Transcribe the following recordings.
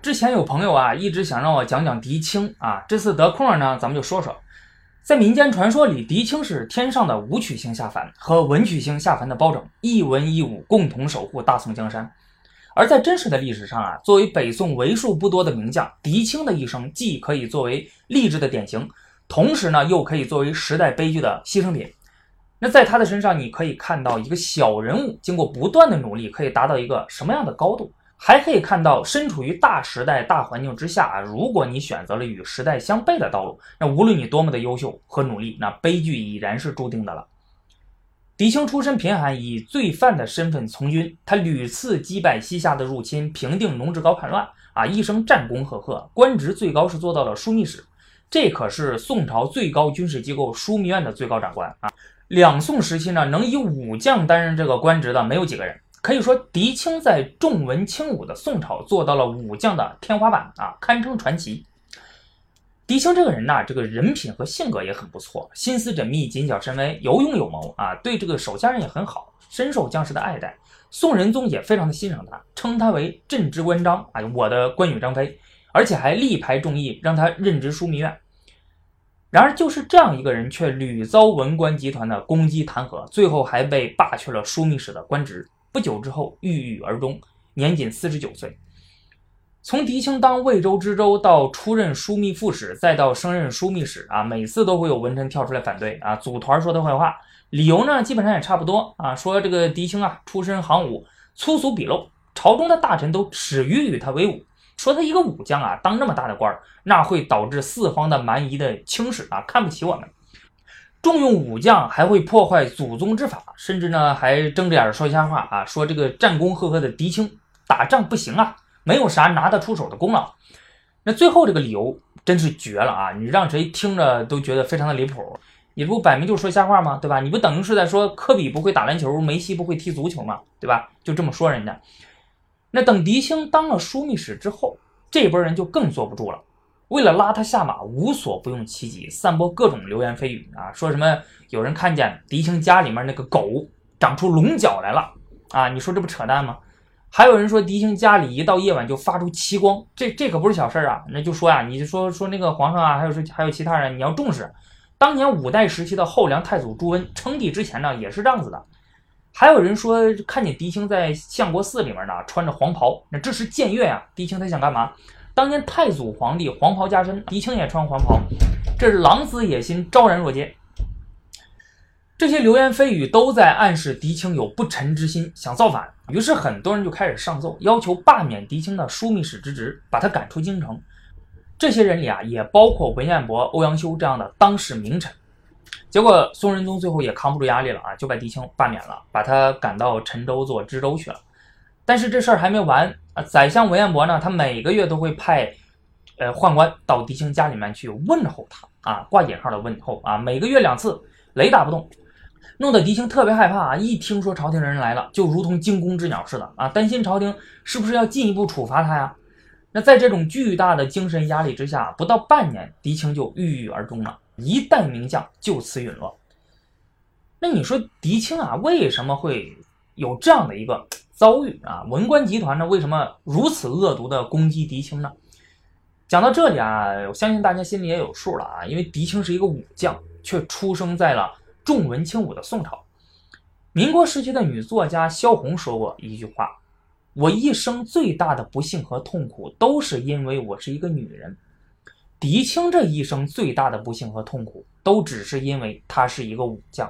之前有朋友啊一直想让我讲讲狄青啊，这次得空了呢，咱们就说说。在民间传说里，狄青是天上的武曲星下凡和文曲星下凡的包拯，一文一武共同守护大宋江山。而在真实的历史上啊，作为北宋为数不多的名将，狄青的一生既可以作为励志的典型，同时呢又可以作为时代悲剧的牺牲品。那在他的身上，你可以看到一个小人物经过不断的努力，可以达到一个什么样的高度。还可以看到，身处于大时代、大环境之下啊，如果你选择了与时代相悖的道路，那无论你多么的优秀和努力，那悲剧已然是注定的了。狄青出身贫寒，以罪犯的身份从军，他屡次击败西夏的入侵，平定农职高叛乱啊，一生战功赫赫，官职最高是做到了枢密使，这可是宋朝最高军事机构枢密院的最高长官啊。两宋时期呢，能以武将担任这个官职的没有几个人。可以说，狄青在重文轻武的宋朝做到了武将的天花板啊，堪称传奇。狄青这个人呐，这个人品和性格也很不错，心思缜密，谨小慎微，有勇有谋啊，对这个手下人也很好，深受将士的爱戴。宋仁宗也非常的欣赏他，称他为朕之关张啊，我的关羽张飞，而且还力排众议，让他任职枢密院。然而，就是这样一个人，却屡遭文官集团的攻击弹劾，最后还被罢去了枢密使的官职。不久之后郁郁而终，年仅四十九岁。从狄青当魏州知州到出任枢密副使，再到升任枢密使啊，每次都会有文臣跳出来反对啊，组团说他坏话。理由呢，基本上也差不多啊，说这个狄青啊，出身行伍，粗俗鄙陋，朝中的大臣都耻于与他为伍。说他一个武将啊，当那么大的官，那会导致四方的蛮夷的轻视啊，看不起我们。重用武将还会破坏祖宗之法，甚至呢还睁着眼说瞎话啊！说这个战功赫赫的狄青打仗不行啊，没有啥拿得出手的功劳。那最后这个理由真是绝了啊！你让谁听着都觉得非常的离谱，你不摆明就是说瞎话吗？对吧？你不等于是在说科比不会打篮球，梅西不会踢足球吗？对吧？就这么说人家。那等狄青当了枢密使之后，这波人就更坐不住了。为了拉他下马，无所不用其极，散播各种流言蜚语啊，说什么有人看见狄青家里面那个狗长出龙角来了啊，你说这不扯淡吗？还有人说狄青家里一到夜晚就发出奇光，这这可不是小事啊，那就说呀，你就说说那个皇上啊，还有说还有其他人，你要重视。当年五代时期的后梁太祖朱温称帝之前呢，也是这样子的。还有人说看见狄青在相国寺里面呢，穿着黄袍，那这是僭越啊，狄青他想干嘛？当年太祖皇帝黄袍加身，狄青也穿黄袍，这是狼子野心，昭然若揭。这些流言蜚语都在暗示狄青有不臣之心，想造反。于是很多人就开始上奏，要求罢免狄青的枢密使之职，把他赶出京城。这些人里啊，也包括文彦博、欧阳修这样的当世名臣。结果宋仁宗最后也扛不住压力了啊，就把狄青罢免了，把他赶到陈州做知州去了。但是这事儿还没完啊！宰相文彦博呢，他每个月都会派，呃，宦官到狄青家里面去问候他啊，挂引号的问候啊，每个月两次，雷打不动，弄得狄青特别害怕啊！一听说朝廷人来了，就如同惊弓之鸟似的啊，担心朝廷是不是要进一步处罚他呀？那在这种巨大的精神压力之下，不到半年，狄青就郁郁而终了，一代名将就此陨落。那你说狄青啊，为什么会有这样的一个？遭遇啊，文官集团呢，为什么如此恶毒的攻击狄青呢？讲到这里啊，我相信大家心里也有数了啊，因为狄青是一个武将，却出生在了重文轻武的宋朝。民国时期的女作家萧红说过一句话：“我一生最大的不幸和痛苦，都是因为我是一个女人。”狄青这一生最大的不幸和痛苦，都只是因为他是一个武将。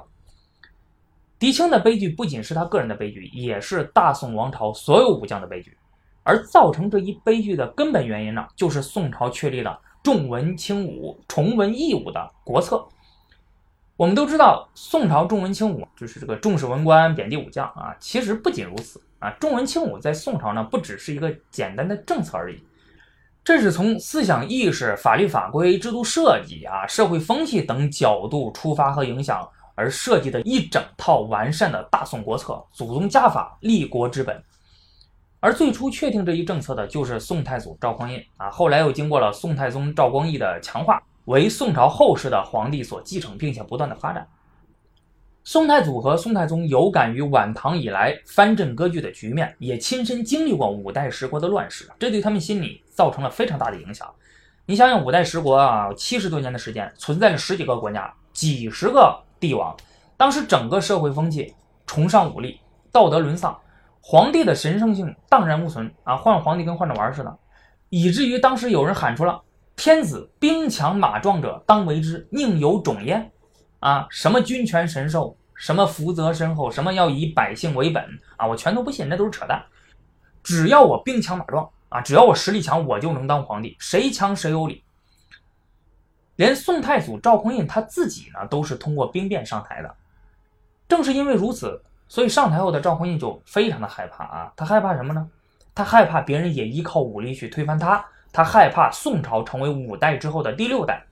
狄青的悲剧不仅是他个人的悲剧，也是大宋王朝所有武将的悲剧。而造成这一悲剧的根本原因呢，就是宋朝确立了重文轻武、崇文抑武的国策。我们都知道，宋朝重文轻武就是这个重视文官、贬低武将啊。其实不仅如此啊，重文轻武在宋朝呢，不只是一个简单的政策而已，这是从思想意识、法律法规、制度设计啊、社会风气等角度出发和影响。而设计的一整套完善的大宋国策，祖宗家法，立国之本。而最初确定这一政策的就是宋太祖赵匡胤啊，后来又经过了宋太宗赵光义的强化，为宋朝后世的皇帝所继承，并且不断的发展。宋太祖和宋太宗有感于晚唐以来藩镇割据的局面，也亲身经历过五代十国的乱世，这对他们心理造成了非常大的影响。你想想，五代十国啊，七十多年的时间，存在了十几个国家，几十个帝王，当时整个社会风气崇尚武力，道德沦丧，皇帝的神圣性荡然无存啊，换皇帝跟换着玩似的，以至于当时有人喊出了“天子兵强马壮者当为之，宁有种焉”，啊，什么君权神授，什么福泽深厚，什么要以百姓为本啊，我全都不信，那都是扯淡，只要我兵强马壮。啊，只要我实力强，我就能当皇帝，谁强谁有理。连宋太祖赵匡胤他自己呢，都是通过兵变上台的。正是因为如此，所以上台后的赵匡胤就非常的害怕啊。他害怕什么呢？他害怕别人也依靠武力去推翻他，他害怕宋朝成为五代之后的第六代。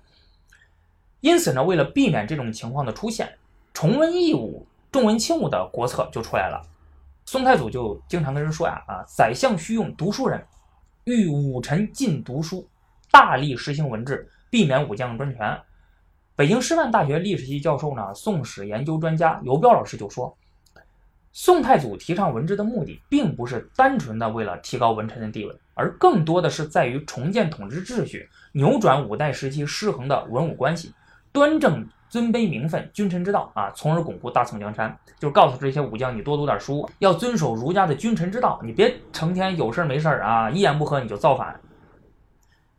因此呢，为了避免这种情况的出现，重文抑武、重文轻武的国策就出来了。宋太祖就经常跟人说呀：“啊，宰相须用读书人。”欲武臣尽读书，大力实行文治，避免武将专权。北京师范大学历史系教授呢，宋史研究专家刘彪老师就说，宋太祖提倡文治的目的，并不是单纯的为了提高文臣的地位，而更多的是在于重建统治秩序，扭转五代时期失衡的文武关系，端正。尊卑名分，君臣之道啊，从而巩固大宋江山。就是告诉这些武将，你多读点书，要遵守儒家的君臣之道，你别成天有事没事啊，一言不合你就造反。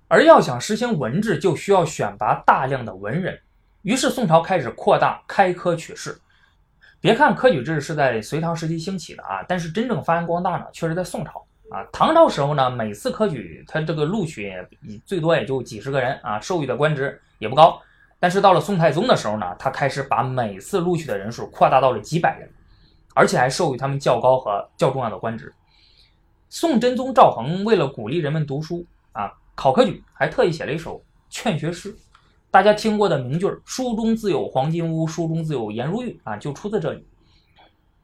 而要想实行文治，就需要选拔大量的文人。于是宋朝开始扩大开科取士。别看科举制是在隋唐时期兴起的啊，但是真正发扬光大呢，却是在宋朝啊。唐朝时候呢，每次科举他这个录取最多也就几十个人啊，授予的官职也不高。但是到了宋太宗的时候呢，他开始把每次录取的人数扩大到了几百人，而且还授予他们较高和较重要的官职。宋真宗赵恒为了鼓励人们读书啊，考科举还特意写了一首劝学诗，大家听过的名句“书中自有黄金屋，书中自有颜如玉”啊，就出自这里。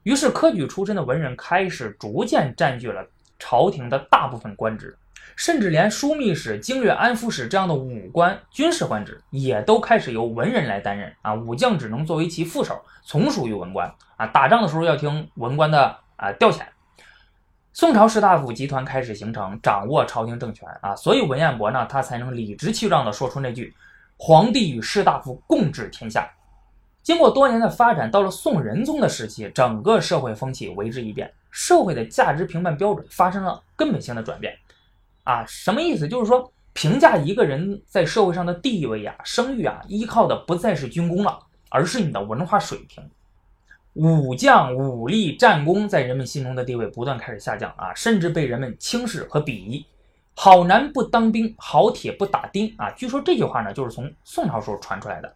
于是科举出身的文人开始逐渐占据了朝廷的大部分官职。甚至连枢密使、经略安抚使这样的武官、军事官职，也都开始由文人来担任啊。武将只能作为其副手，从属于文官啊。打仗的时候要听文官的啊调遣。宋朝士大夫集团开始形成，掌握朝廷政权啊。所以文彦博呢，他才能理直气壮地说出那句：“皇帝与士大夫共治天下。”经过多年的发展，到了宋仁宗的时期，整个社会风气为之一变，社会的价值评判标准发生了根本性的转变。啊，什么意思？就是说，评价一个人在社会上的地位啊、声誉啊，依靠的不再是军功了，而是你的文化水平。武将、武力、战功在人们心中的地位不断开始下降啊，甚至被人们轻视和鄙夷。好男不当兵，好铁不打钉啊。据说这句话呢，就是从宋朝时候传出来的。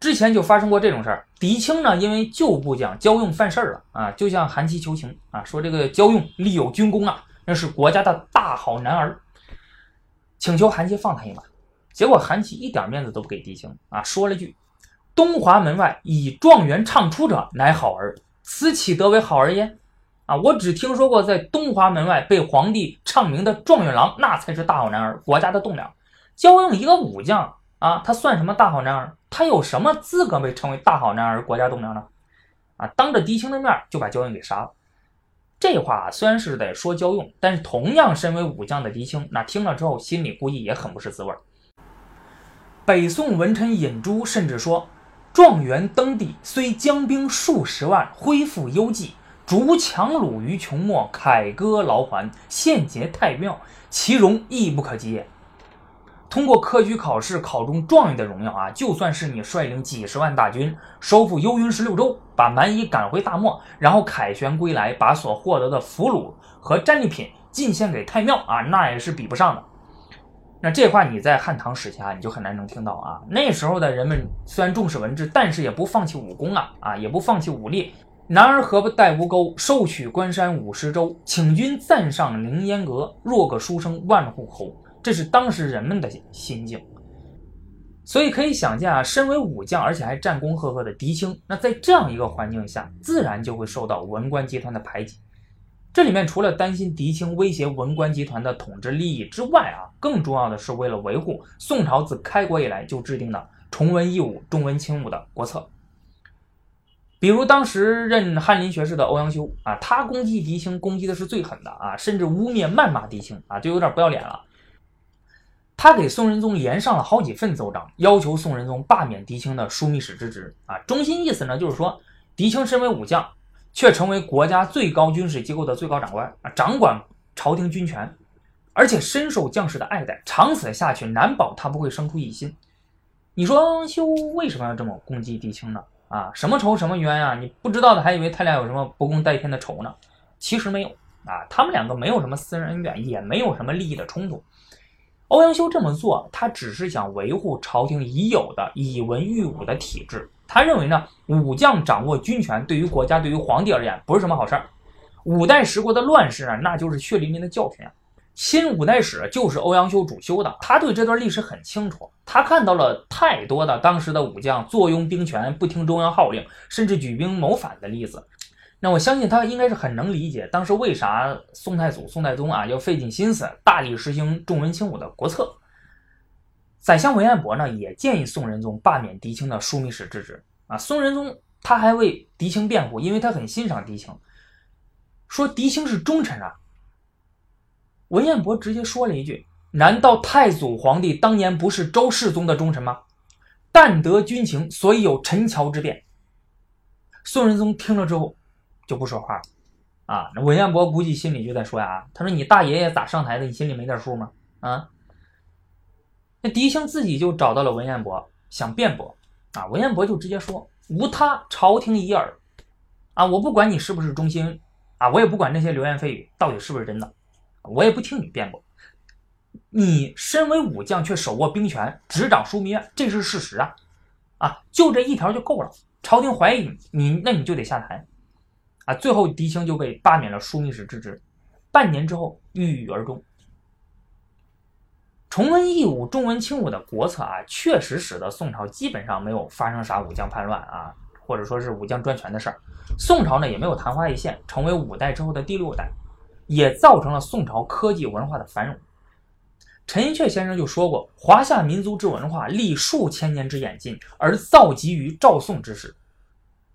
之前就发生过这种事儿，狄青呢，因为旧部将焦用犯事儿了啊，就向韩琦求情啊，说这个焦用立有军功啊。那是国家的大好男儿，请求韩琦放他一马。结果韩琦一点面子都不给狄青啊，说了句：“东华门外以状元唱出者，乃好儿，此岂得为好儿焉？”啊，我只听说过在东华门外被皇帝唱名的状元郎，那才是大好男儿，国家的栋梁。焦用一个武将啊，他算什么大好男儿？他有什么资格被称为大好男儿、国家栋梁呢？啊，当着狄青的面就把焦用给杀了。这话虽然是在说焦用，但是同样身为武将的狄青，那听了之后心里估计也很不是滋味北宋文臣尹朱甚至说：“状元登第，虽将兵数十万，恢复幽寂，逐强虏于穷末，凯歌劳还，献捷太庙，其荣亦不可及也。”通过科举考试考中状元的荣耀啊，就算是你率领几十万大军收复幽云十六州，把蛮夷赶回大漠，然后凯旋归来，把所获得的俘虏和战利品进献给太庙啊，那也是比不上的。那这话你在汉唐时期啊，你就很难能听到啊。那时候的人们虽然重视文治，但是也不放弃武功啊啊，也不放弃武力。男儿何不带吴钩，受取关山五十州，请君暂上凌烟阁，若个书生万户侯。这是当时人们的心境，所以可以想见啊，身为武将而且还战功赫赫的狄青，那在这样一个环境下，自然就会受到文官集团的排挤。这里面除了担心狄青威胁文官集团的统治利益之外啊，更重要的是为了维护宋朝自开国以来就制定的崇文抑武、重文轻武的国策。比如当时任翰林学士的欧阳修啊，他攻击狄青攻击的是最狠的啊，甚至污蔑谩骂狄青啊，就有点不要脸了。他给宋仁宗连上了好几份奏章，要求宋仁宗罢免狄青的枢密使之职啊。中心意思呢，就是说狄青身为武将，却成为国家最高军事机构的最高长官啊，掌管朝廷军权，而且深受将士的爱戴，长此下去，难保他不会生出异心。你说欧阳修为什么要这么攻击狄青呢？啊，什么仇什么冤啊？你不知道的还以为他俩有什么不共戴天的仇呢，其实没有啊，他们两个没有什么私人恩怨，也没有什么利益的冲突。欧阳修这么做，他只是想维护朝廷已有的以文御武的体制。他认为呢，武将掌握军权对于国家、对于皇帝而言不是什么好事儿。五代十国的乱世啊，那就是血淋淋的教训啊。新五代史就是欧阳修主修的，他对这段历史很清楚。他看到了太多的当时的武将坐拥兵权、不听中央号令，甚至举兵谋反的例子。那我相信他应该是很能理解当时为啥宋太祖、宋太宗啊要费尽心思大力实行重文轻武的国策。宰相文彦博呢也建议宋仁宗罢免狄青的枢密使之职啊。宋仁宗他还为狄青辩护，因为他很欣赏狄青，说狄青是忠臣啊。文彦博直接说了一句：“难道太祖皇帝当年不是周世宗的忠臣吗？但得军情，所以有陈桥之变。”宋仁宗听了之后就不说话了。啊，文彦博估计心里就在说呀：“他说你大爷爷咋上台的？你心里没点数吗？”啊，那狄青自己就找到了文彦博，想辩驳。啊，文彦博就直接说：“无他，朝廷已耳。啊，我不管你是不是忠心，啊，我也不管那些流言蜚语到底是不是真的。”我也不听你辩驳，你身为武将却手握兵权，执掌枢密院，这是事实啊！啊，就这一条就够了。朝廷怀疑你，你那你就得下台啊！最后狄青就被罢免了枢密使之职，半年之后郁郁而终。崇文抑武、重文轻武的国策啊，确实使得宋朝基本上没有发生啥武将叛乱啊，或者说是武将专权的事儿。宋朝呢也没有昙花一现，成为五代之后的第六代。也造成了宋朝科技文化的繁荣。陈寅恪先生就说过：“华夏民族之文化历数千年之演进，而造极于赵宋之时。”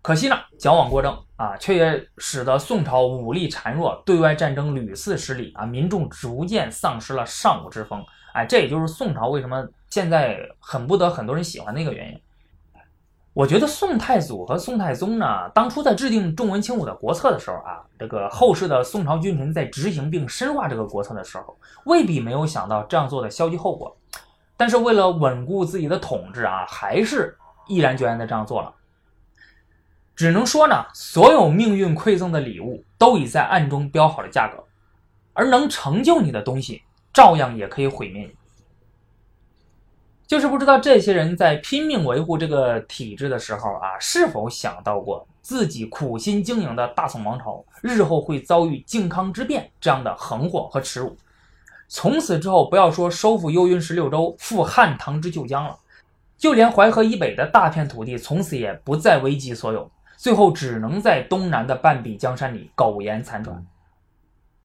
可惜呢，矫枉过正啊，却也使得宋朝武力孱弱，对外战争屡次失利啊，民众逐渐丧失了尚武之风。哎，这也就是宋朝为什么现在很不得很多人喜欢的一个原因。我觉得宋太祖和宋太宗呢，当初在制定重文轻武的国策的时候啊，这个后世的宋朝君臣在执行并深化这个国策的时候，未必没有想到这样做的消极后果。但是为了稳固自己的统治啊，还是毅然决然的这样做了。只能说呢，所有命运馈赠的礼物都已在暗中标好了价格，而能成就你的东西，照样也可以毁灭你。就是不知道这些人在拼命维护这个体制的时候啊，是否想到过自己苦心经营的大宋王朝日后会遭遇靖康之变这样的横祸和耻辱？从此之后，不要说收复幽云十六州、复汉唐之旧疆了，就连淮河以北的大片土地，从此也不再为己所有，最后只能在东南的半壁江山里苟延残喘。